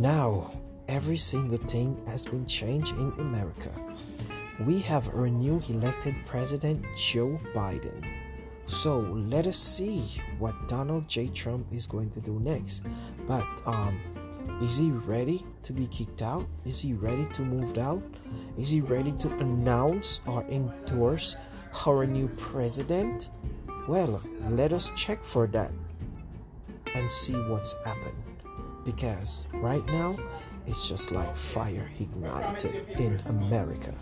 Now, every single thing has been changed in America. We have a new elected president, Joe Biden. So let us see what Donald J. Trump is going to do next. But um, is he ready to be kicked out? Is he ready to move out? Is he ready to announce or endorse our new president? Well, let us check for that and see what's happened. Because right now, it's just like fire ignited in America.